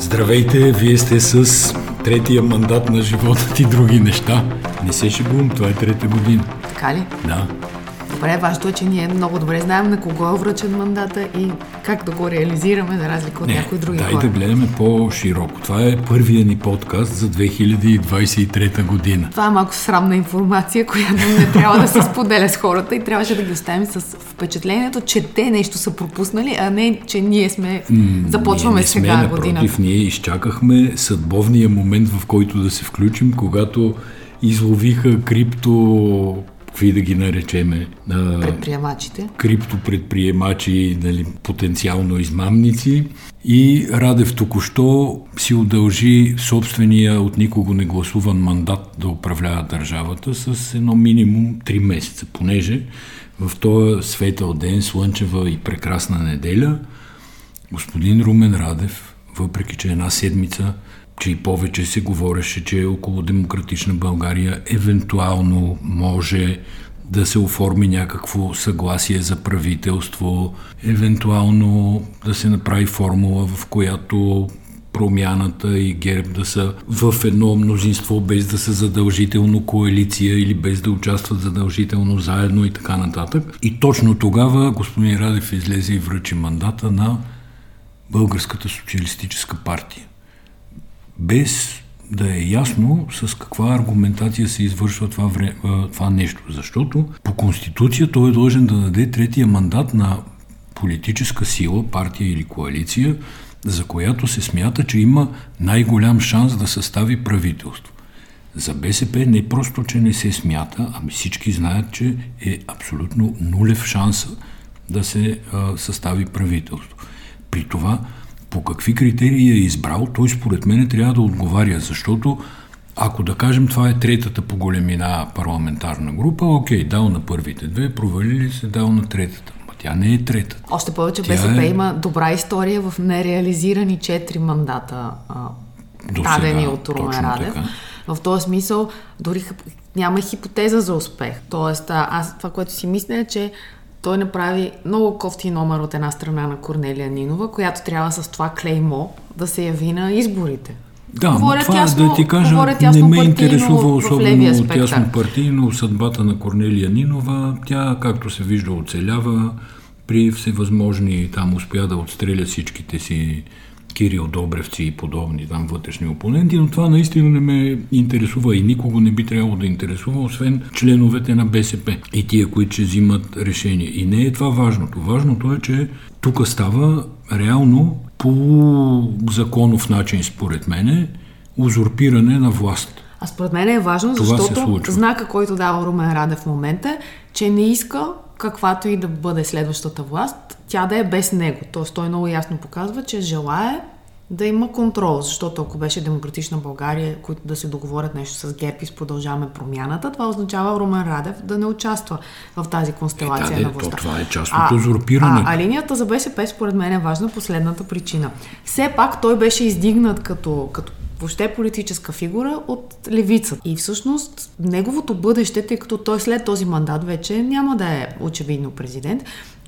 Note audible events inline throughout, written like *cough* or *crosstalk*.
Здравейте, вие сте с третия мандат на живота ти други неща. Не се шегувам, това е трета година. Така ли? Да. Добре, важното е, че ние много добре знаем на кого е връчен мандата и как да го реализираме, за разлика от Не, някои други дай хора. да гледаме по-широко. Това е първия ни подкаст за 2023 година. Това е малко срамна информация, която не трябва да се споделя с хората и трябваше да ги оставим с впечатлението, че те нещо са пропуснали, а не, че ние сме започваме ние не сега сме, година. напротив, ние изчакахме съдбовния момент, в който да се включим, когато изловиха крипто, какви да ги наречеме, а, Предприемачите. криптопредприемачи, нали, потенциално измамници. И Радев току-що си удължи собствения от никого не гласуван мандат да управлява държавата с едно минимум 3 месеца, понеже в този светъл ден, слънчева и прекрасна неделя, господин Румен Радев, въпреки че една седмица, че и повече се говореше, че около демократична България евентуално може да се оформи някакво съгласие за правителство, евентуално да се направи формула, в която промяната и ГЕРБ да са в едно мнозинство, без да са задължително коалиция или без да участват задължително заедно и така нататък. И точно тогава господин Радев излезе и връчи мандата на Българската социалистическа партия. Без да е ясно с каква аргументация се извършва това, вре, това нещо. Защото по Конституция той е длъжен да даде третия мандат на политическа сила, партия или коалиция, за която се смята, че има най-голям шанс да състави правителство. За БСП не просто, че не се смята, ами всички знаят, че е абсолютно нулев шанс да се а, състави правителство. При това, по какви критерии е избрал, той според мен трябва да отговаря, защото ако да кажем това е третата по големина парламентарна група, окей, дал на първите две, провалили се, дал на третата. Ма тя не е третата. Още повече Тя БСП е- има добра история в нереализирани четири мандата, а, дадени от Румен Радев. така. В този смисъл дори няма хипотеза за успех. Тоест, аз това, което си мисля е, че той направи много кофти номер от една страна на Корнелия Нинова, която трябва с това клеймо да се яви на изборите. Да, но Говорят това ясно- да ти кажа, не ме интересува особено спектър. тясно партийно съдбата на Корнелия Нинова. Тя, както се вижда, оцелява при всевъзможни, там успя да отстреля всичките си Кирил Добревци и подобни там вътрешни опоненти, но това наистина не ме интересува и никого не би трябвало да интересува, освен членовете на БСП и тия, които ще взимат решение. И не е това важното. Важното е, че тук става реално по законов начин, според мене, узурпиране на власт. А според мен е важно, Това защото знака, който дава Румен Радев в момента, че не иска каквато и да бъде следващата власт, тя да е без него. Тоест той много ясно показва, че желае да има контрол, защото ако беше демократична България, които да се договорят нещо с ГЕРБ и с продължаваме промяната, това означава Румен Радев да не участва в тази констелация Е, да, на де, властта. то това е част от узурпирането. А, а линията за БСП според мен е важна по следната причина. Все пак той беше издигнат като, като въобще политическа фигура от левицата. И всъщност неговото бъдеще, тъй като той след този мандат вече няма да е очевидно президент,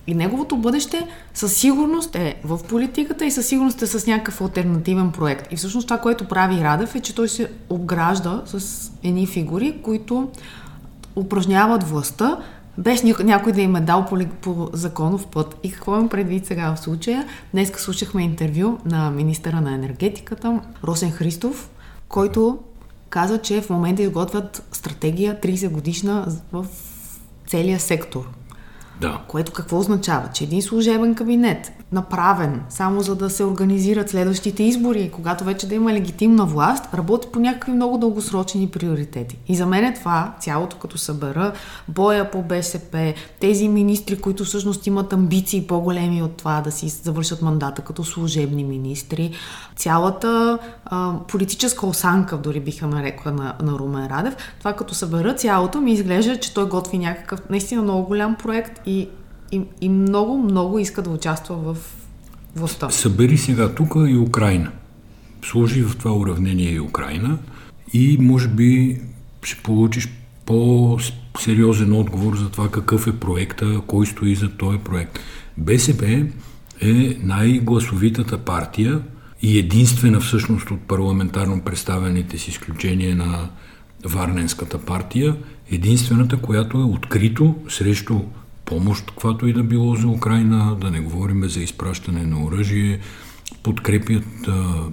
и неговото бъдеще със сигурност е в политиката и със сигурност е с някакъв альтернативен проект. И всъщност това, което прави Радев е, че той се обгражда с едни фигури, които упражняват властта, без ня- някой да им е дал по, по законов път. И какво имам предвид сега в случая? Днес слушахме интервю на министъра на енергетиката Росен Христов, който каза, че в момента изготвят стратегия 30 годишна в целия сектор. Да. Което какво означава? Че един служебен кабинет, направен само за да се организират следващите избори, когато вече да има легитимна власт, работи по някакви много дългосрочни приоритети. И за мен е това, цялото като събера, боя по БСП, тези министри, които всъщност имат амбиции по-големи от това да си завършат мандата като служебни министри, цялата а, политическа осанка, дори биха нарекла на, на Румен Радев, това като събера цялото ми изглежда, че той готви някакъв наистина много голям проект и, и, и много, много иска да участва в властта. Събери сега тук и Украина. Сложи в това уравнение и Украина и може би ще получиш по-сериозен отговор за това какъв е проекта, кой стои за този проект. БСП е най-гласовитата партия и единствена всъщност от парламентарно представените с изключение на Варненската партия, единствената, която е открито срещу помощ, каквато и да било за Украина, да не говорим за изпращане на оръжие, подкрепят а,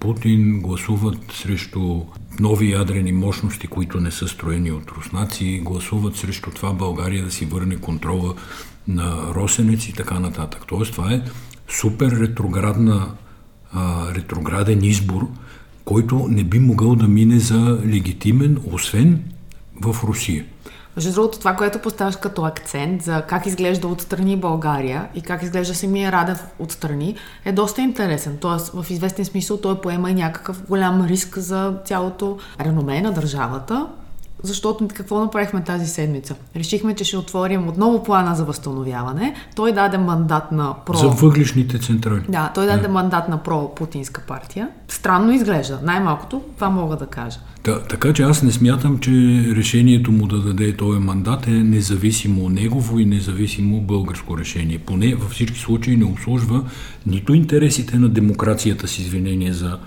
Путин, гласуват срещу нови ядрени мощности, които не са строени от руснаци, гласуват срещу това България да си върне контрола на Росенец и така нататък. Тоест това е супер ретроградна, а, ретрограден избор, който не би могъл да мине за легитимен, освен в Русия. Между другото, това, което поставяш като акцент за как изглежда отстрани България и как изглежда самия Радев отстрани, е доста интересен. Тоест, в известен смисъл той поема и някакъв голям риск за цялото реноме на държавата, защото какво направихме тази седмица? Решихме, че ще отворим отново плана за възстановяване. Той даде мандат на про... За въглишните централи. Да, той даде yeah. мандат на про-путинска партия. Странно изглежда. Най-малкото това мога да кажа. Да, така че аз не смятам, че решението му да даде този мандат е независимо негово и независимо българско решение. Поне във всички случаи не обслужва нито интересите на демокрацията с извинение за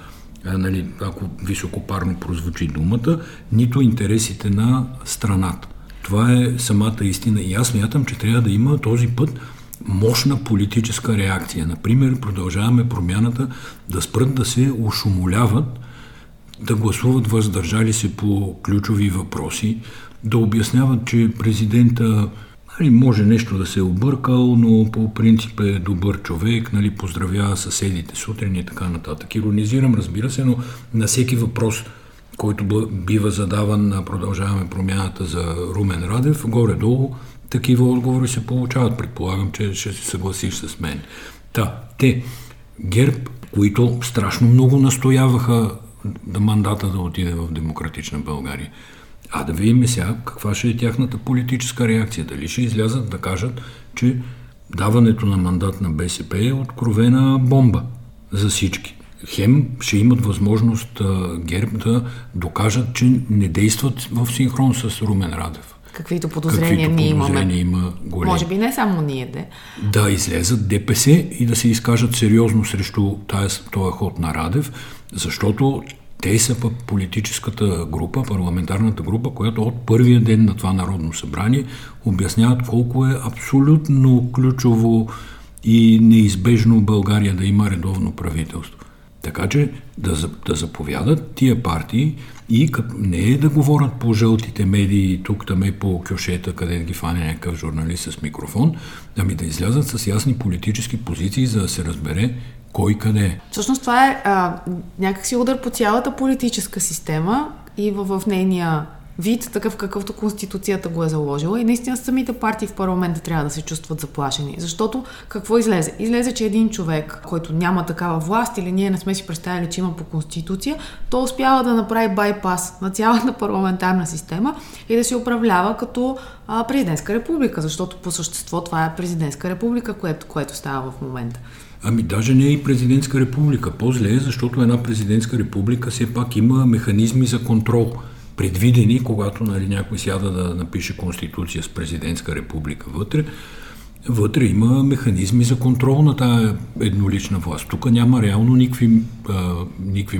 нали, ако високопарно прозвучи думата, нито интересите на страната. Това е самата истина. И аз мятам, че трябва да има този път мощна политическа реакция. Например, продължаваме промяната да спрат да се ушумоляват, да гласуват въздържали се по ключови въпроси, да обясняват, че президента Нали, може нещо да се е объркал, но по принцип е добър човек, нали, поздравява съседите сутрин и така нататък. Иронизирам, разбира се, но на всеки въпрос, който бива задаван на продължаваме промяната за Румен Радев, горе-долу такива отговори се получават. Предполагам, че ще се съгласиш с мен. Та, те, ГЕРБ, които страшно много настояваха да мандата да отиде в демократична България, а да видим сега каква ще е тяхната политическа реакция. Дали ще излязат да кажат, че даването на мандат на БСП е откровена бомба за всички. Хем ще имат възможност ГЕРБ да докажат, че не действат в синхрон с Румен Радев. Каквито подозрения Каквито ние подозрения имаме. Има големи. Може би не само ние, де. Да излезат ДПС и да се изкажат сериозно срещу този ход на Радев, защото те са пък политическата група, парламентарната група, която от първия ден на това Народно събрание обясняват колко е абсолютно ключово и неизбежно България да има редовно правителство. Така че да, да заповядат тия партии и като не е да говорят по жълтите медии, тук там е по кюшета, къде ги фане някакъв журналист с микрофон, ами да излязат с ясни политически позиции, за да се разбере кой къде. Всъщност това е а, някакси удар по цялата политическа система и в, в нейния вид, такъв какъвто Конституцията го е заложила. И наистина самите партии в парламента трябва да се чувстват заплашени. Защото какво излезе? Излезе, че един човек, който няма такава власт или ние не сме си представили, че има по Конституция, то успява да направи байпас на цялата парламентарна система и да се управлява като а, президентска република, защото по същество това е президентска република, което, което става в момента. Ами даже не е и президентска република. По-зле е, защото една президентска република все пак има механизми за контрол предвидени, когато нали, някой сяда да напише конституция с президентска република вътре, вътре има механизми за контрол на тази еднолична власт. Тук няма реално никакви, а, никакви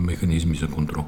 механизми за контрол.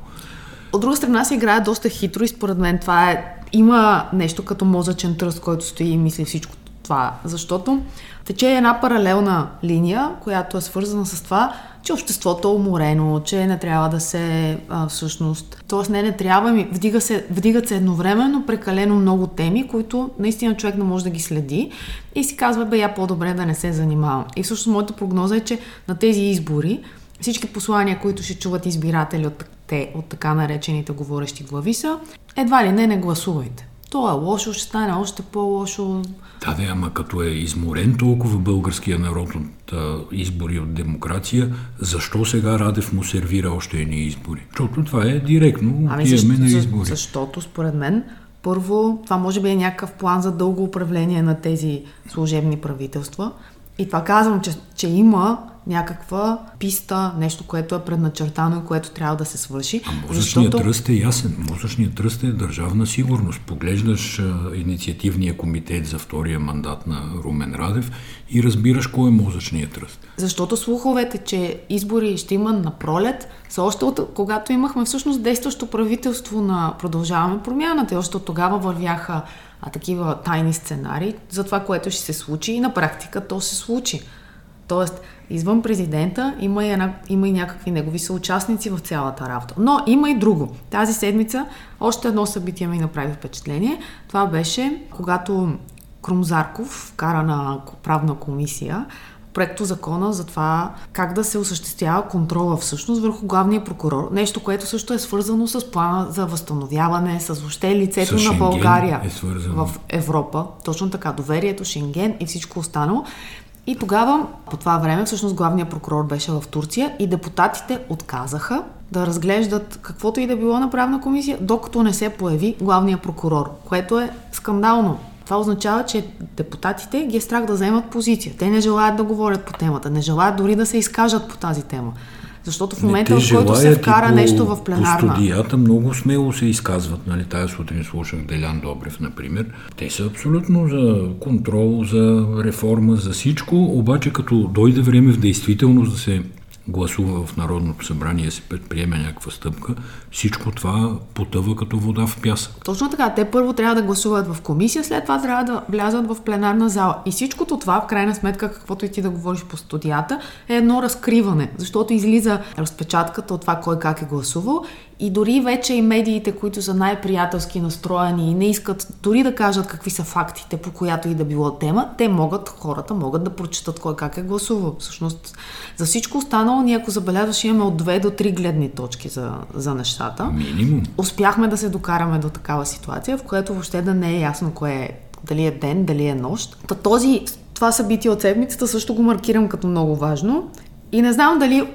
От друга страна се играе доста хитро и според мен това е... Има нещо като мозъчен тръст, който стои и мисли всичко това, защото тече една паралелна линия, която е свързана с това, че обществото е уморено, че не трябва да се а, всъщност. Тоест не, не трябва, ми вдига се, вдигат се едновременно прекалено много теми, които наистина човек не може да ги следи и си казва, бе, я по-добре да не се занимавам. И всъщност моята прогноза е, че на тези избори всички послания, които ще чуват избиратели от, те, от така наречените говорещи глави са, едва ли не, не гласувайте. То е лошо, ще стане още по-лошо. Да, да, ама като е изморен толкова българския народ от а, избори от демокрация, защо сега Радев му сервира още едни избори? Защото това е директно ами защо, на избори. Защото, според мен, първо, това може би е някакъв план за дълго управление на тези служебни правителства. И това казвам, че, че има някаква писта, нещо, което е предначертано и което трябва да се свърши. А мозъчният защото... тръст е ясен. Мозъчният тръст е държавна сигурност. Поглеждаш а, инициативния комитет за втория мандат на Румен Радев и разбираш кой е мозъчният тръст. Защото слуховете, че избори ще има на пролет, са още от когато имахме всъщност действащо правителство на Продължаваме промяната. И още от тогава вървяха а, такива тайни сценарии за това, което ще се случи и на практика то се случи. Тоест, извън президента има и, една, има и някакви негови съучастници в цялата работа. Но има и друго. Тази седмица още едно събитие ми направи впечатление. Това беше, когато Крумзарков вкара на правна комисия проекто закона за това как да се осъществява контрола всъщност върху главния прокурор. Нещо, което също е свързано с плана за възстановяване, с въобще лицето с на България е в Европа. Точно така, доверието, Шенген и всичко останало. И тогава, по това време, всъщност главният прокурор беше в Турция и депутатите отказаха да разглеждат каквото и да било на правна комисия, докато не се появи главният прокурор, което е скандално. Това означава, че депутатите ги е страх да вземат позиция. Те не желаят да говорят по темата, не желаят дори да се изкажат по тази тема. Защото в момента, в който се вкара по, нещо в пленарна... По студията много смело се изказват. Нали? Тая сутрин слушах Делян Добрев, например. Те са абсолютно за контрол, за реформа, за всичко. Обаче като дойде време в действителност да се гласува в Народното събрание, се предприеме някаква стъпка, всичко това потъва като вода в пясък. Точно така. Те първо трябва да гласуват в комисия, след това трябва да влязат в пленарна зала. И всичкото това, в крайна сметка, каквото и ти да говориш по студията, е едно разкриване, защото излиза разпечатката от това кой как е гласувал и дори вече и медиите, които са най-приятелски настроени и не искат дори да кажат какви са фактите, по която и да било тема, те могат, хората могат да прочитат кой как е гласувал. Всъщност, за всичко останало, ние ако забелязваш, имаме от две до три гледни точки за, за нещата. Минимум. Успяхме да се докараме до такава ситуация, в която въобще да не е ясно кое е, дали е ден, дали е нощ. Та този, това събитие от седмицата също го маркирам като много важно. И не знам дали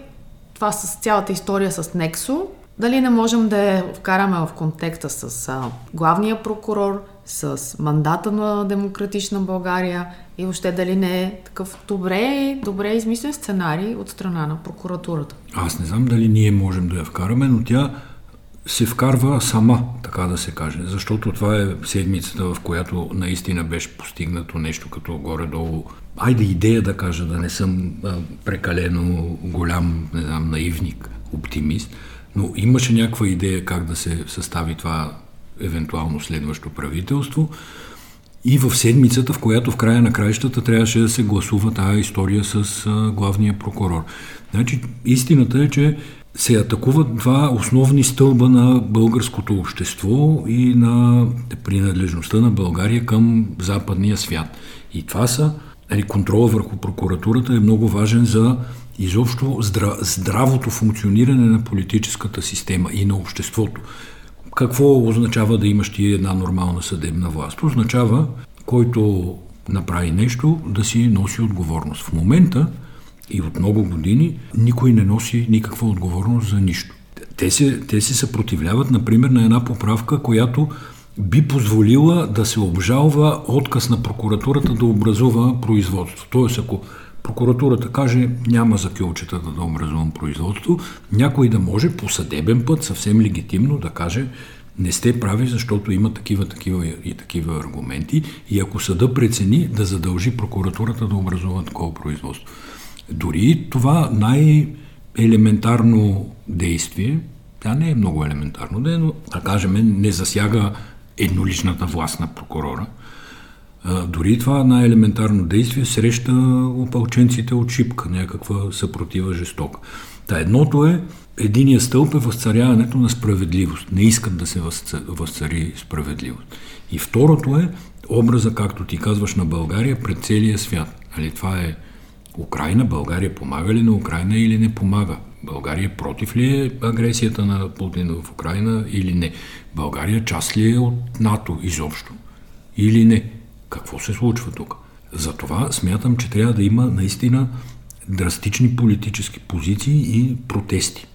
това с цялата история с Нексо дали не можем да я вкараме в контекста с а, главния прокурор, с мандата на Демократична България и въобще дали не е такъв добре, добре измислен сценарий от страна на прокуратурата? Аз не знам дали ние можем да я вкараме, но тя се вкарва сама, така да се каже, защото това е седмицата, в която наистина беше постигнато нещо като горе-долу. Айде идея да кажа, да не съм а, прекалено голям, не знам, наивник, оптимист, но имаше някаква идея как да се състави това евентуално следващо правителство. И в седмицата, в която в края на краищата трябваше да се гласува тази история с главния прокурор. Значи, истината е, че се атакуват два основни стълба на българското общество и на принадлежността на България към западния свят. И това са, нали, контрола върху прокуратурата е много важен за изобщо здравото функциониране на политическата система и на обществото. Какво означава да имаш ти една нормална съдебна власт? Означава, който направи нещо, да си носи отговорност. В момента и от много години никой не носи никаква отговорност за нищо. Те се, те се съпротивляват, например, на една поправка, която би позволила да се обжалва отказ на прокуратурата да образува производство. Тоест, ако прокуратурата каже няма за кюлчетата да образувам производство, някой да може по съдебен път съвсем легитимно да каже не сте прави, защото има такива, такива и такива аргументи. И ако съда прецени да задължи прокуратурата да образува такова производство. Дори това най-елементарно действие, тя не е много елементарно, но да кажем не засяга едноличната власт на прокурора, дори това най-елементарно действие среща опълченците от шипка, някаква съпротива жестока. Та едното е, единия стълб е възцаряването на справедливост. Не искат да се възцари справедливост. И второто е образа, както ти казваш, на България пред целия свят. Нали, това е Украина, България помага ли на Украина или не помага? България против ли е агресията на Путин в Украина или не? България част ли е от НАТО изобщо? Или не? Какво се случва тук? Затова смятам, че трябва да има наистина драстични политически позиции и протести.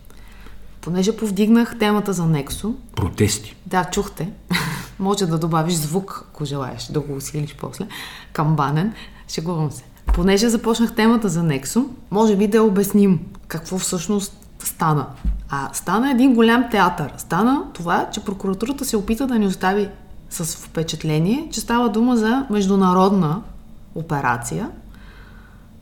Понеже повдигнах темата за Нексо. Протести. Да, чухте. *laughs* Може да добавиш звук, ако желаеш да го усилиш после. Камбанен. Шегувам се. Понеже започнах темата за Нексо, може би да обясним какво всъщност стана. А стана един голям театър. Стана това, че прокуратурата се опита да ни остави с впечатление, че става дума за международна операция.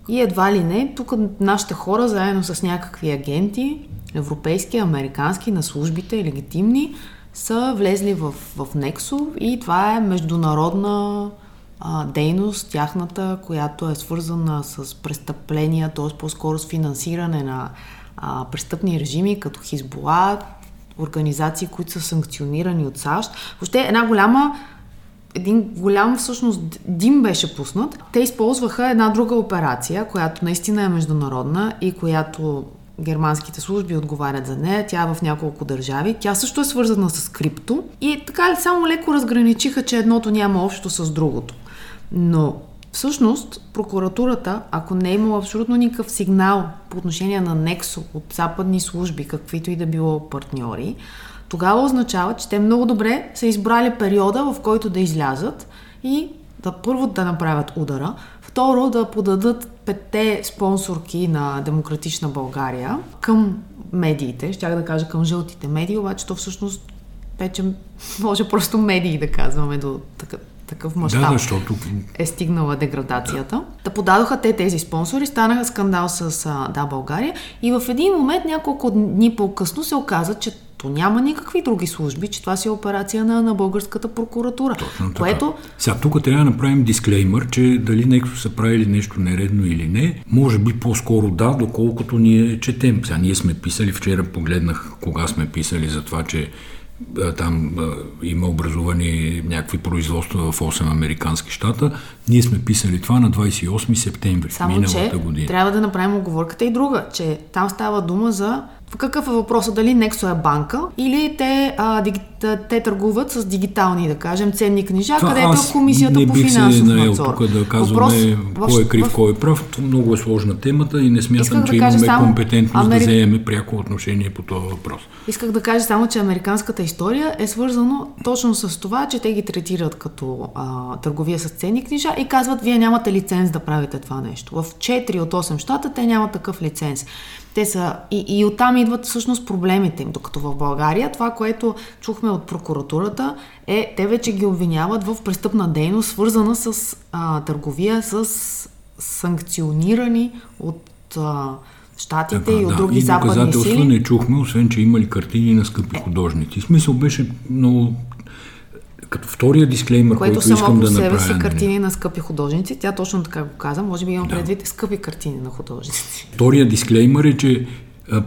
И едва ли не, тук нашите хора, заедно с някакви агенти, европейски, американски, на службите, легитимни, са влезли в, в Нексо и това е международна а, дейност, тяхната, която е свързана с престъпления, т.е. по-скоро с финансиране на а, престъпни режими, като Хизбола, организации, които са санкционирани от САЩ. Въобще една голяма един голям всъщност дим беше пуснат. Те използваха една друга операция, която наистина е международна и която германските служби отговарят за нея. Тя е в няколко държави. Тя също е свързана с крипто. И така само леко разграничиха, че едното няма общо с другото. Но всъщност прокуратурата, ако не е имала абсолютно никакъв сигнал по отношение на Нексо от западни служби, каквито и да било партньори, тогава означава, че те много добре са избрали периода, в който да излязат и да първо да направят удара, второ да подадат петте спонсорки на Демократична България към медиите, щях да кажа към жълтите медии, обаче то всъщност вече може просто медии да казваме до такъв, такъв мащаб да, защото... е стигнала деградацията. Да. да подадоха те тези спонсори, станаха скандал с а, Да България и в един момент, няколко дни по-късно, се оказа, че то няма никакви други служби, че това си е операция на, на българската прокуратура. Точно така. Което... Сега тук трябва да направим дисклеймър, че дали нещо са правили нещо нередно или не, може би по-скоро да, доколкото ние четем. Сега ние сме писали, вчера погледнах кога сме писали за това, че там има образувани някакви производства в 8 американски щата. Ние сме писали това на 28 септември Само, миналата че година. трябва да направим оговорката и друга, че там става дума за какъв е въпросът? Дали Nexo е банка или те, а, диги, те търгуват с дигитални, да кажем, ценни книжа, Това където е комисията не по финансов се надзор. тук да казваме Въпрос, кой е крив, в... кой е прав. Много е сложна темата и не смятам, Исках че да имаме само, компетентност Амери... да вземем пряко отношение по този въпрос. Исках да кажа само, че американската история е свързано точно с това, че те ги третират като а, търговия с ценни книжа и казват, вие нямате лиценз да правите това нещо. В 4 от 8 щата те нямат такъв лиценз. Те са, и, и оттам идват всъщност проблемите им. Докато в България това, което чухме от прокуратурата, е, те вече ги обвиняват в престъпна дейност, свързана с а, търговия с санкционирани от а, Штатите така, и от да, други и западни сили. не чухме, освен че имали картини на скъпи художници. Смисъл беше много като втория дисклеймер, Което който искам да направя. Което само по себе си картини на скъпи художници. Тя точно така го каза. Може би имам да. предвид скъпи картини на художници. *laughs* Втория дисклеймер е, че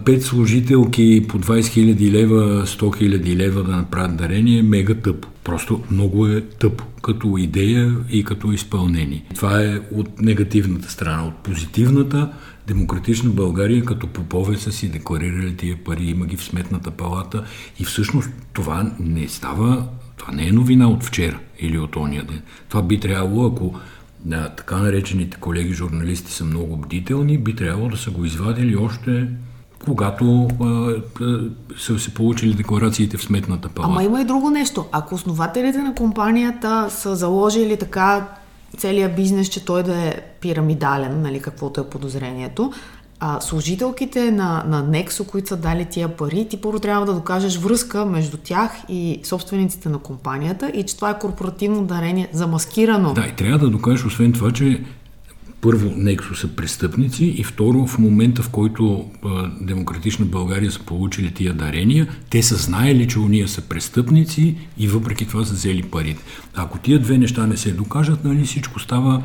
пет служителки по 20 000 лева, 100 000 лева да направят дарение е мега тъпо. Просто много е тъпо като идея и като изпълнение. Това е от негативната страна. От позитивната, Демократична България като попове са си декларирали тия пари, има ги в сметната палата и всъщност това не става това не е новина от вчера или от ония ден. Това би трябвало, ако да, така наречените колеги журналисти са много бдителни, би трябвало да са го извадили още когато а, а, са се получили декларациите в сметната палата. Ама има и друго нещо. Ако основателите на компанията са заложили така целият бизнес, че той да е пирамидален, нали, каквото е подозрението, а, служителките на, на Nexo, които са дали тия пари, ти първо трябва да докажеш връзка между тях и собствениците на компанията и че това е корпоративно дарение замаскирано. Да, и трябва да докажеш освен това, че първо Nexo са престъпници и второ в момента в който а, Демократична България са получили тия дарения, те са знаели, че уния са престъпници и въпреки това са взели парите. Ако тия две неща не се докажат, нали всичко става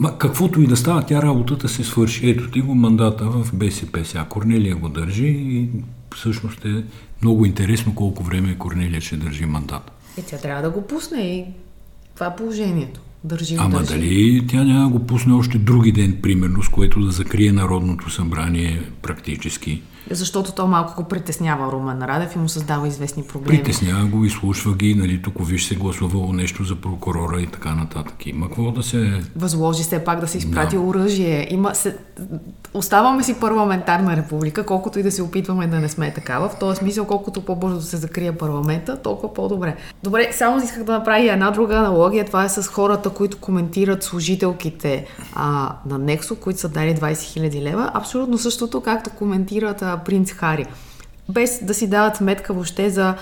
Ма, каквото и да става, тя работата се свърши. Ето ти го мандата в БСП. Сега Корнелия го държи и всъщност е много интересно колко време Корнелия ще държи мандат. И тя трябва да го пусне и това е положението. Държи Ама държи. дали тя няма да го пусне още други ден, примерно, с което да закрие Народното събрание практически? Защото то малко го притеснява Румен Радев и му създава известни проблеми. Притеснява го, изслушва ги, нали, тук виж се гласувало нещо за прокурора и така нататък. Има какво да се... Възложи се пак да се изпрати да. оръжие. Има се... Оставаме си парламентарна република, колкото и да се опитваме да не сме такава. В този смисъл, колкото по-бързо се закрие парламента, толкова по-добре. Добре, само исках да направя една друга аналогия. Това е с хората, хората, които коментират служителките а, на Нексо, които са дали 20 000 лева, абсолютно същото, както коментират принц Хари. Без да си дават сметка въобще за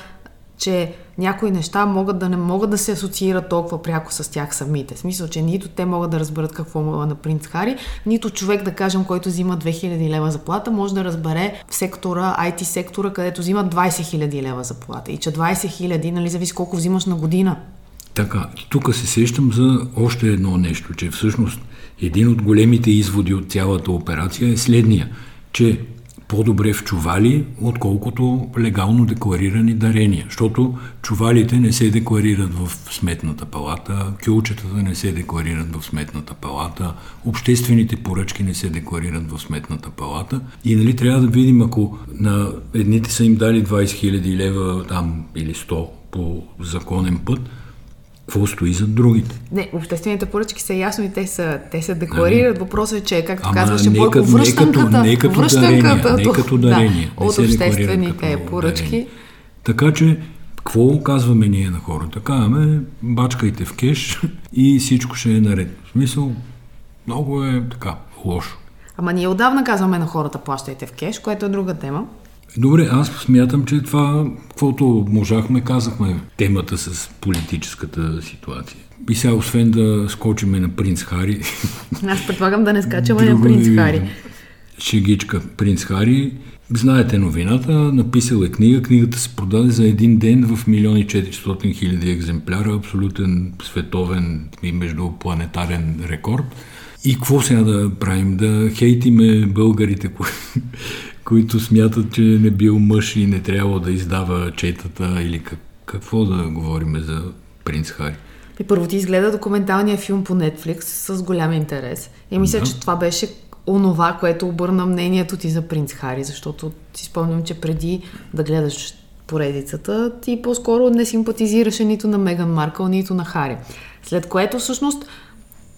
че някои неща могат да не могат да се асоциират толкова пряко с тях самите. В смисъл, че нито те могат да разберат какво му е на принц Хари, нито човек, да кажем, който взима 2000 лева заплата, може да разбере в сектора, IT сектора, където взима 20 000 лева заплата. И че 20 000, нали, зависи колко взимаш на година. Така, тук се сещам за още едно нещо, че всъщност един от големите изводи от цялата операция е следния, че по-добре в чували, отколкото легално декларирани дарения. Защото чувалите не се декларират в сметната палата, кюлчетата не се декларират в сметната палата, обществените поръчки не се декларират в сметната палата. И нали трябва да видим, ако на едните са им дали 20 000 лева там или 100 по законен път, какво стои за другите? Не, обществените поръчки са ясни, те се, те се декларират. Ами, Въпросът е, че, както казваше Бойко, връщанката, не като, връщанката не като дарения, да, от обществените поръчки. Дарения. Така че, какво казваме ние на хората? Казваме, бачкайте в кеш и всичко ще е наред. В смисъл, много е така, лошо. Ама ние отдавна казваме на хората, плащайте в кеш, което е друга тема. Добре, аз смятам, че това, каквото можахме, казахме темата с политическата ситуация. И сега, освен да скочиме на принц Хари... *laughs* Аз предлагам да не скачаме на принц Хари. Шегичка принц Хари. Знаете новината, написал е книга. Книгата се продаде за един ден в милиони 400 хиляди екземпляра. Абсолютен световен и междупланетарен рекорд. И какво сега да правим? Да хейтиме българите, които смятат, че не бил мъж и не трябва да издава четата или как, какво да говорим за принц Хари. И първо ти изгледа документалния филм по Netflix с голям интерес. И мисля, да. че това беше онова, което обърна мнението ти за принц Хари, защото си спомням, че преди да гледаш поредицата, ти по-скоро не симпатизираше нито на Меган Маркъл, нито на Хари. След което всъщност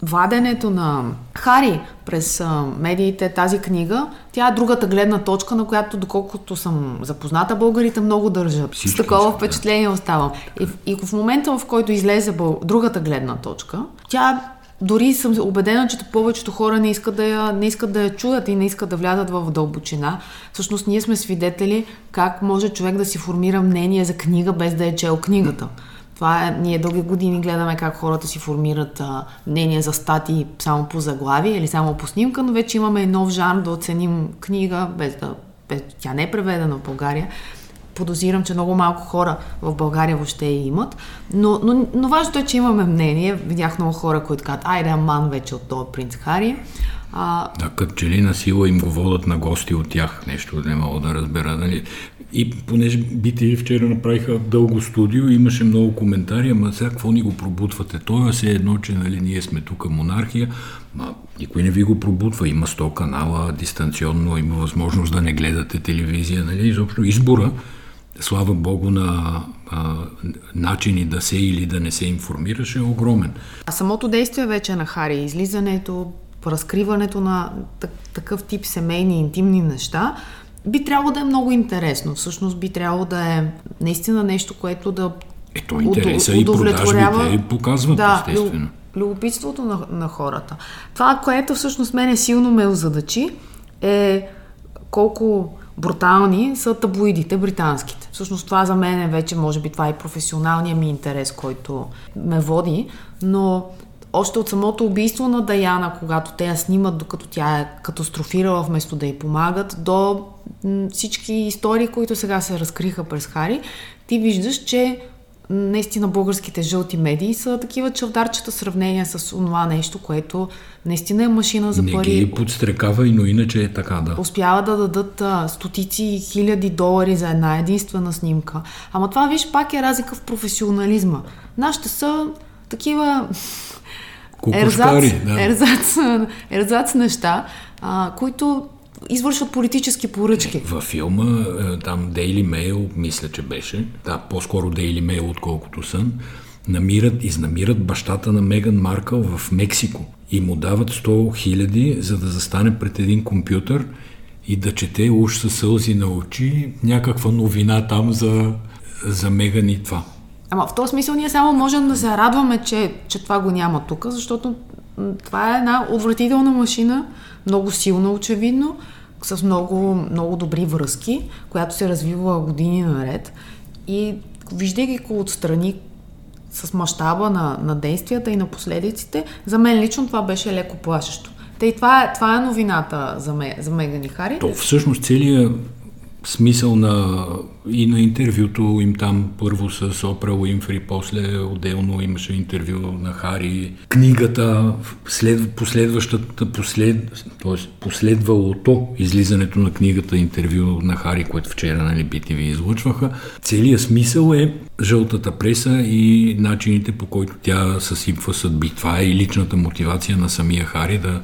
ваденето на Хари през медиите, тази книга, тя е другата гледна точка, на която, доколкото съм запозната, българите много държат. Всички С такова впечатление да. оставам. И, и в момента, в който излезе бъл... другата гледна точка, тя дори съм убедена, че повечето хора не искат, да я, не искат да я чуят и не искат да влязат в дълбочина. Всъщност ние сме свидетели как може човек да си формира мнение за книга без да е чел книгата. Това е, ние дълги години гледаме как хората си формират а, мнение за статии само по заглавие или само по снимка, но вече имаме нов жанр да оценим книга, без да, без, тя не е преведена в България. Подозирам, че много малко хора в България въобще я имат, но, но, но важното е, че имаме мнение. Видях много хора, които казват, айде аман вече от този принц Хари. А... Да, като че ли на сила им го водят на гости от тях, нещо не мога да разбера. Нали? И понеже бите вчера направиха дълго студио, имаше много коментари, ама сега какво ни го пробутвате? То е едно, че нали, ние сме тук монархия, ма никой не ви го пробутва. Има 100 канала, дистанционно, има възможност да не гледате телевизия. Нали? Изобщо избора, слава Богу, на а, начини да се или да не се информираше е огромен. А самото действие вече на Хари, излизането, разкриването на такъв тип семейни, интимни неща, би трябвало да е много интересно. Всъщност би трябвало да е наистина нещо, което да Ето интереса и продажбите показват, да, естествено. Любопитството на, на хората. Това, което всъщност мене силно ме озадачи, е колко брутални са таблоидите британските. Всъщност това за мен е вече, може би това е професионалният ми интерес, който ме води, но още от самото убийство на Даяна, когато те я снимат, докато тя е катастрофирала вместо да й помагат, до всички истории, които сега се разкриха през Хари, ти виждаш, че наистина българските жълти медии са такива чавдарчета сравнения с това нещо, което наистина е машина за пари. Не ги подстрекава, но иначе е така, да. Успява да дадат а, стотици хиляди долари за една единствена снимка. Ама това, виж, пак е разлика в професионализма. Нашите са такива ерзац, да. ерзац, *laughs* ерзац неща, а, които извършват политически поръчки. Е, във филма, е, там Daily Mail, мисля, че беше, да, по-скоро Daily Mail, отколкото сън, намират, изнамират бащата на Меган Маркъл в Мексико и му дават 100 хиляди, за да застане пред един компютър и да чете уж със сълзи на очи някаква новина там за, за Меган и това. Ама в този смисъл ние само можем да се радваме, че, че това го няма тук, защото това е една отвратителна машина, много силна очевидно, с много, много добри връзки, която се развива години наред. И виждайки го отстрани с мащаба на, на действията и на последиците, за мен лично това беше леко плашещо. Те и това е, това е новината за, ме, за Меган Хари. То всъщност целият смисъл на, и на интервюто им там първо с Опра Уинфри, после отделно имаше интервю на Хари. Книгата, след, последващата, послед, т.е. последвалото излизането на книгата интервю на Хари, което вчера нали, BTV излъчваха. Целият смисъл е жълтата преса и начините по които тя съсипва съдби. Това е и личната мотивация на самия Хари да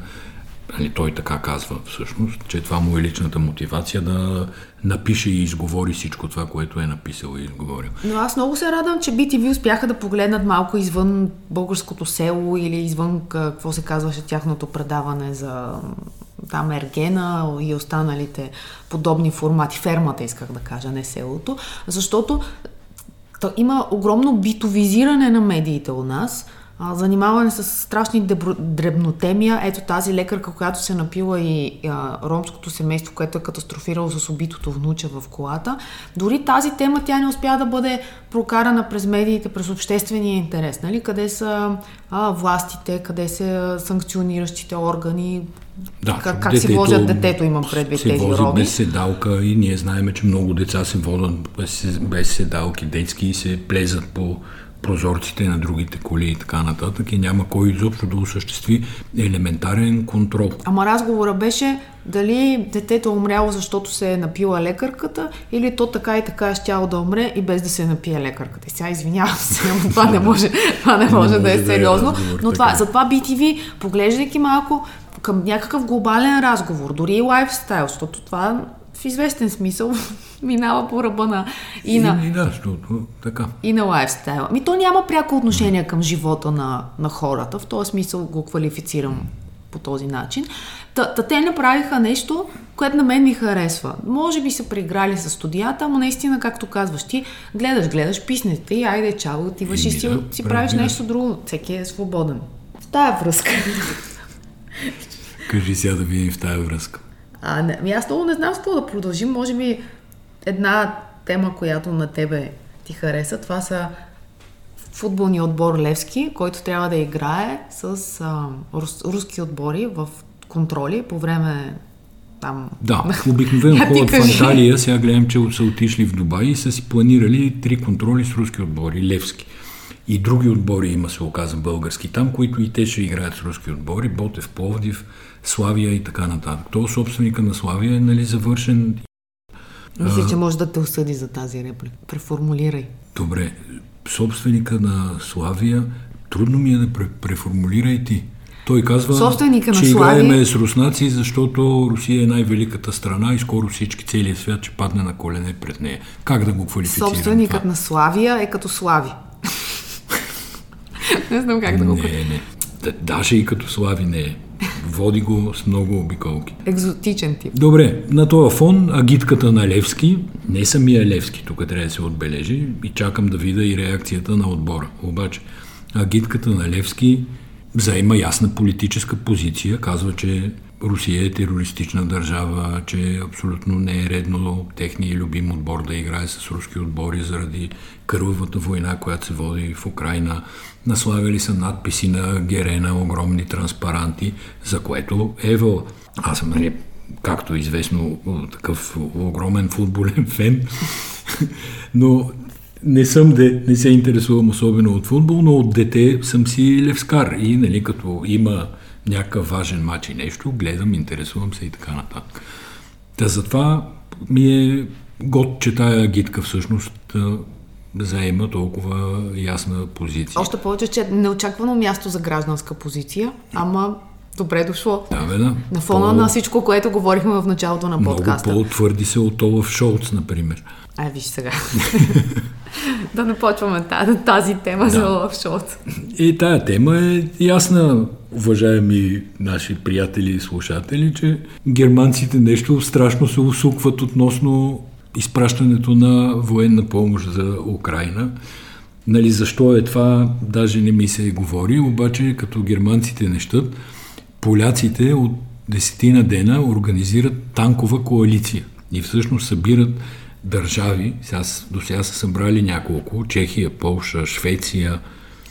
Нали, той така казва всъщност, че това му е личната мотивация да напише и изговори всичко това, което е написал и изговорил. Но аз много се радвам, че BTV успяха да погледнат малко извън българското село или извън какво се казваше тяхното предаване за там Ергена и останалите подобни формати. Фермата исках да кажа, не селото. Защото то има огромно битовизиране на медиите у нас – а, с страшни дребнотемия. Ето тази лекарка, която се напила и а, ромското семейство, което е катастрофирало с убитото внуча в колата. Дори тази тема тя не успя да бъде прокарана през медиите, през обществения интерес. Нали? Къде са а, властите, къде са санкциониращите органи, да, как, как детето, си возят детето, имам предвид тези вози роби. без седалка и ние знаем, че много деца се водят без, без седалки детски и се плезат по прозорците на другите коли и така нататък и няма кой изобщо да осъществи елементарен контрол. Ама разговора беше дали детето е умряло, защото се е напила лекарката или то така и така е щяло да умре и без да се напие лекарката. И сега извинявам се, но това не може, това не може, не да е сериозно. Да но това, затова BTV, поглеждайки малко към някакъв глобален разговор, дори и лайфстайл, защото това в известен смисъл *laughs* минава по ръба на и на... И, да, защото така. И на лайфстайла. Ми то няма пряко отношение към живота на, на хората, в този смисъл го квалифицирам по този начин. Та, та те направиха нещо, което на мен ми харесва. Може би са приграли с студията, но наистина, както казваш, ти гледаш, гледаш писнете и айде, чао, отиваш и, и си, да, си правиш да. нещо друго. Всеки е свободен. В тая връзка. Кажи сега да видим в тая връзка. А, не, ами аз много не знам с какво да продължим. Може би една тема, която на тебе ти хареса, това са футболния отбор Левски, който трябва да играе с а, рус, руски отбори в контроли по време там... Да, *laughs* обикновено ходят в Анталия, сега гледам, че са отишли в Дубай и са си планирали три контроли с руски отбори, Левски. И други отбори има, се оказа, български там, които и те ще играят с руски отбори, Ботев, Пловдив, Славия и така нататък. То собственика на Славия е нали, завършен. Мисля, че може да те осъди за тази реплика. Преформулирай. Добре. Собственика на Славия, трудно ми е да преформулирай ти. Той казва, Собственика че на играеме с руснаци, защото Русия е най-великата страна и скоро всички, целият свят ще падне на колене пред нея. Как да го квалифицирам Собственикът това? на Славия е като Слави. Не знам как да го... Не, не. Даже и като Слави не е. Води го с много обиколки. Екзотичен тип. Добре, на този фон агитката на Левски, не самия Левски, тук трябва да се отбележи и чакам да видя и реакцията на отбора. Обаче агитката на Левски заема ясна политическа позиция, казва, че Русия е терористична държава, че абсолютно не е редно техния любим отбор да играе с руски отбори заради кървавата война, която се води в Украина. Наслагали са надписи на Герена, огромни транспаранти, за което Ева, аз съм, нали, както известно, такъв огромен футболен *laughs* фен, но не съм де, не се интересувам особено от футбол, но от дете съм си левскар и нали, като има някакъв важен матч и нещо, гледам, интересувам се и така нататък. Та затова ми е год, че тая гидка всъщност заема толкова ясна позиция. Още повече, че неочаквано място за гражданска позиция, ама добре дошло. Да, бе, да. На фона по... на всичко, което говорихме в началото на подкаста. Много по-твърди се от Олаф Шолц, например. Ай, виж сега. *laughs* да не почваме тази, тази тема да. за Олаф Шолц. И тая тема е ясна, уважаеми наши приятели и слушатели, че германците нещо страшно се усукват относно изпращането на военна помощ за Украина. Нали, защо е това, даже не ми се говори, обаче като германците нещат, поляците от десетина дена организират танкова коалиция и всъщност събират държави, сега, до сега са събрали няколко, Чехия, Полша, Швеция,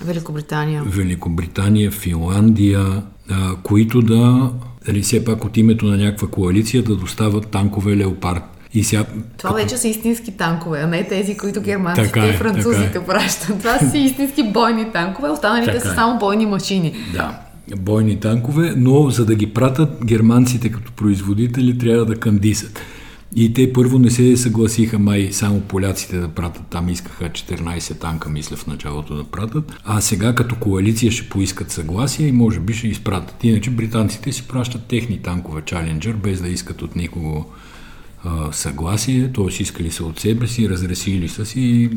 Великобритания, Великобритания Финландия, а, които да, нали, все пак от името на някаква коалиция да достават танкове Леопард. И сега, това като... вече са истински танкове, а не тези, които германците така е, и французите така е. пращат. Това са истински бойни танкове, останалите така са е. само бойни машини. Да, бойни танкове, но за да ги пратят германците като производители трябва да кандисат. И те първо не се съгласиха май само поляците да пратят там, искаха 14 танка, мисля в началото да пратят, а сега като коалиция ще поискат съгласие и може би ще изпратят. Иначе британците си пращат техни танкове Challenger, без да искат от никого а, съгласие, т.е. искали са от себе си, разрешили са си.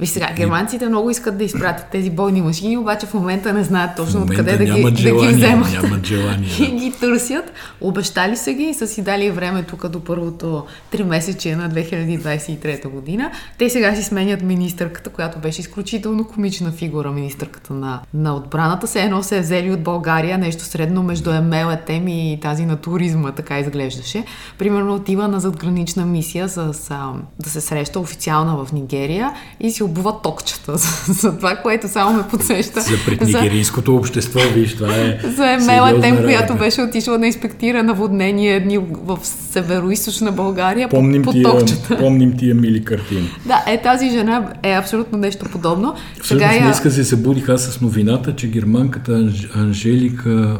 Виж сега, германците много искат да изпратят тези бойни машини, обаче в момента не знаят точно откъде да ги, желание, да ги вземат. Нямат желание. *laughs* Да. и ги търсят. Обещали са ги и са си дали време тук до първото три месече на 2023 година. Те сега си сменят министърката, която беше изключително комична фигура, министърката на, на отбраната. Се едно се е взели от България, нещо средно между Емела Теми и тази на туризма, така изглеждаше. Примерно отива на задгранична мисия с, а, да се среща официална в Нигерия и си обува токчета *laughs* за, за това, което само ме подсеща. За преднигерийското за, общество, виж, това е *laughs* За Емела Тем, която беше отишла да инспектира наводнение дни в северо-источна България помним по, по тия, токчета. Помним тия мили картини. *laughs* Да, е тази жена е абсолютно нещо подобно. Сега я... днеска се събудих аз с новината, че германката Анжелика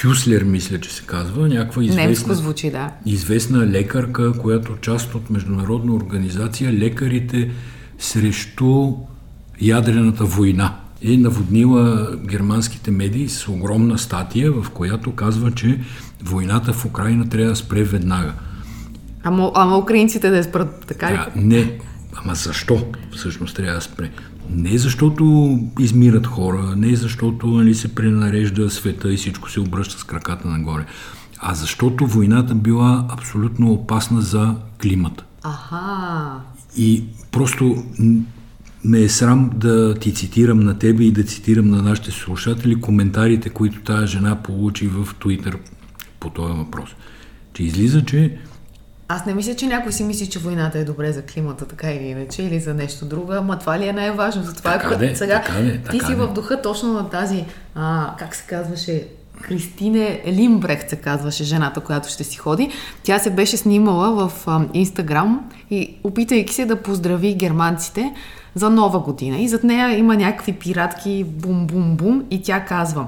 Хюслер, мисля, че се казва, някаква известна, звучи, да. известна лекарка, която част от международна организация Лекарите срещу ядрената война. Е наводнила германските медии с огромна статия, в която казва, че войната в Украина трябва да спре веднага. Ама, ама украинците да спрат, така ли? Да, не, ама защо всъщност трябва да спре? Не защото измират хора, не защото нали, се пренарежда света и всичко се обръща с краката нагоре, а защото войната била абсолютно опасна за климата. Аха. И просто ме е срам да ти цитирам на тебе и да цитирам на нашите слушатели коментарите, които тази жена получи в Твитър по този въпрос. Че излиза, че аз не мисля, че някой си мисли, че войната е добре за климата, така или иначе, или за нещо друго, ама това ли е най-важно? За това така е, де, сега така де, ти си де. в духа точно на тази, а, как се казваше, Кристине Лимбрехт се казваше жената, която ще си ходи. Тя се беше снимала в Инстаграм и опитайки се да поздрави германците за нова година. И зад нея има някакви пиратки бум-бум-бум и тя казва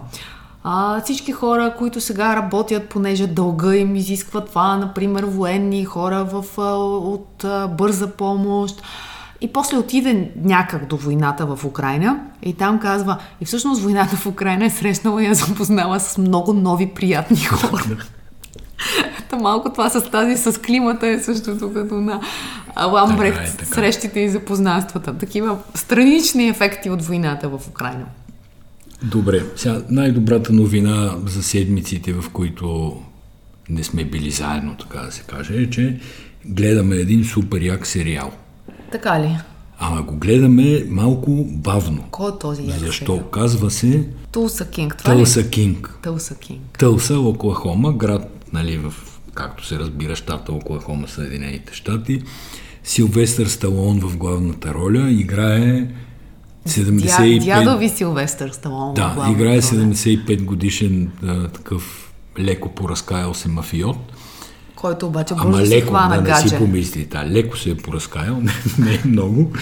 а, всички хора, които сега работят, понеже дълга им изисква това, например военни хора в, от бърза помощ, и после отиде някак до войната в Украина и там казва, и всъщност войната в Украина е срещнала и я запознала с много нови приятни хора. Та малко това с тази с климата е същото като на Ламбрехт, е, така. срещите и запознанствата. Такива странични ефекти от войната в Украина. Добре, сега най-добрата новина за седмиците, в които не сме били заедно, така да се каже, е, че гледаме един супер як сериал – така ли? Ама го гледаме малко бавно. Кой е този як Защо? Сега? Казва се... Тулса Кинг. Това Тълса Кинг. Тълса Кинг. Тълса, Оклахома, град, нали, в, както се разбира, щата Оклахома, Съединените щати. Силвестър Сталон в главната роля играе 75... Дядови Силвестър Сталон. Да, играе 75 годишен а, такъв леко поразкаял се мафиот който обаче бързо Ама леко, хвана да, гадже. не си помисли, да, леко се е поразкаял, *laughs* не, не е много.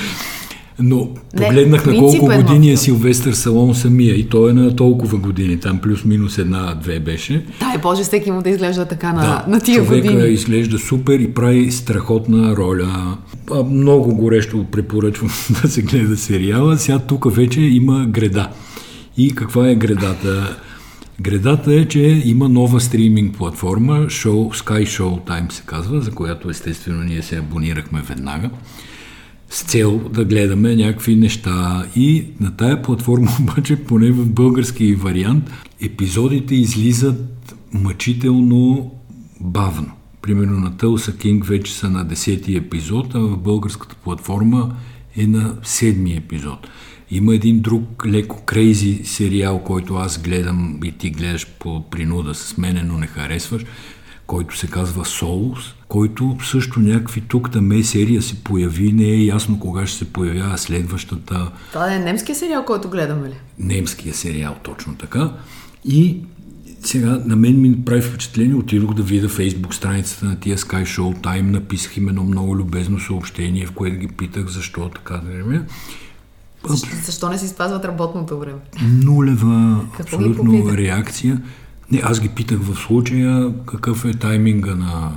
Но погледнах не, на колко години е Силвестър Салон самия и той е на толкова години, там плюс-минус една-две беше. Дай Боже, всеки му да изглежда така на, да, на тия години. изглежда супер и прави страхотна роля. А, много горещо препоръчвам *laughs* да се гледа сериала. Сега тук вече има греда. И каква е гредата? Гредата е, че има нова стриминг платформа, Show, Sky Show Time се казва, за която естествено ние се абонирахме веднага, с цел да гледаме някакви неща. И на тая платформа *laughs* обаче, поне в български вариант, епизодите излизат мъчително бавно. Примерно на Тълса Кинг вече са на 10 епизод, а в българската платформа е на 7 епизод. Има един друг леко крейзи сериал, който аз гледам и ти гледаш по принуда с мене, но не харесваш, който се казва Souls, който също някакви тук там серия се появи, не е ясно кога ще се появява следващата. Това е немския сериал, който гледаме ли? Немския сериал, точно така. И сега на мен ми прави впечатление, отидох да видя фейсбук страницата на тия Sky Show Time, написах им едно много любезно съобщение, в което ги питах защо така да не защо, не си спазват работното време? Нулева абсолютно реакция. Не, аз ги питах в случая какъв е тайминга на,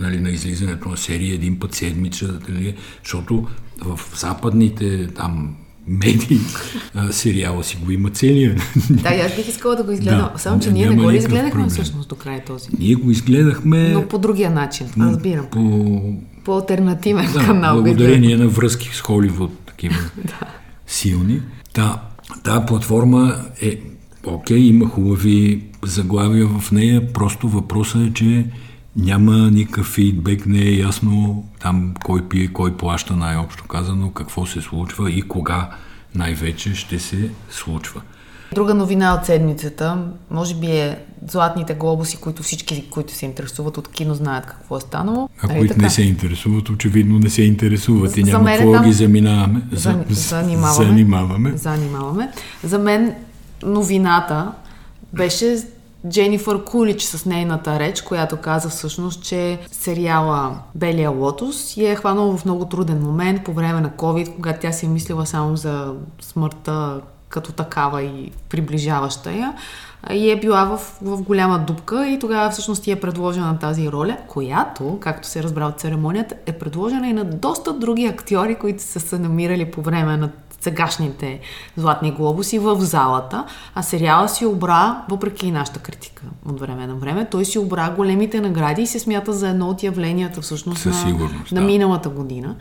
нали, на излизането на серия един път седмица, нали, защото в западните там медии сериала си го има целия. Да, аз бих искала да го изгледам. Да, Само, че ние не го ли изгледахме проблем. всъщност до края този. Ние го изгледахме... Но по другия начин, разбирам. По, по альтернативен да, канал. Благодарение на връзки с Холивуд, такива *laughs* да. силни. Та, та платформа е окей, има хубави заглавия в нея, просто въпросът е, че няма никакъв фидбек, не е ясно там кой пие, кой плаща най-общо казано, какво се случва и кога най-вече ще се случва. Друга новина от седмицата, може би е златните глобуси, които всички, които се интересуват от кино, знаят какво е станало. А нали които така? не се интересуват, очевидно не се интересуват и няма какво да ги заминаваме. За, занимаваме, занимаваме. Занимаваме. За мен новината беше Дженифър Кулич с нейната реч, която каза всъщност, че сериала Белия лотос я е хванал в много труден момент по време на COVID, когато тя си е мислила само за смъртта като такава и приближаваща я и е била в, в голяма дупка и тогава всъщност ти е предложена тази роля, която, както се е разбра от церемонията, е предложена и на доста други актьори, които са се намирали по време на сегашните златни глобуси в залата, а сериала си обра, въпреки и нашата критика от време на време, той си обра големите награди и се смята за едно от явленията всъщност на, на да. миналата година.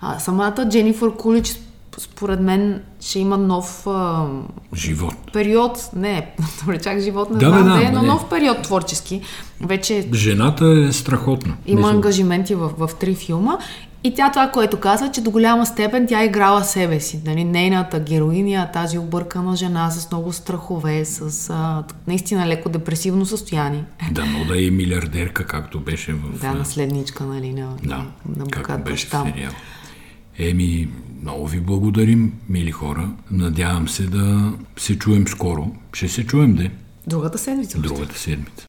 А, самата Дженифър Кулич според мен ще има нов а, живот. Период, не, *laughs* добре, чак живот не да, знам, да, да, е, но не. нов период творчески. Вече Жената е страхотна. Има ангажименти в, в три филма и тя това, което казва, че до голяма степен тя е играла себе си. Нали? Нейната героиня, тази объркана жена с много страхове, с а, наистина леко депресивно състояние. Да, но да е милиардерка, както беше в... Да, наследничка, нали, на, да, на в сериал. Еми, много ви благодарим, мили хора. Надявам се да се чуем скоро. Ще се чуем, де. Другата седмица. Другата седмица.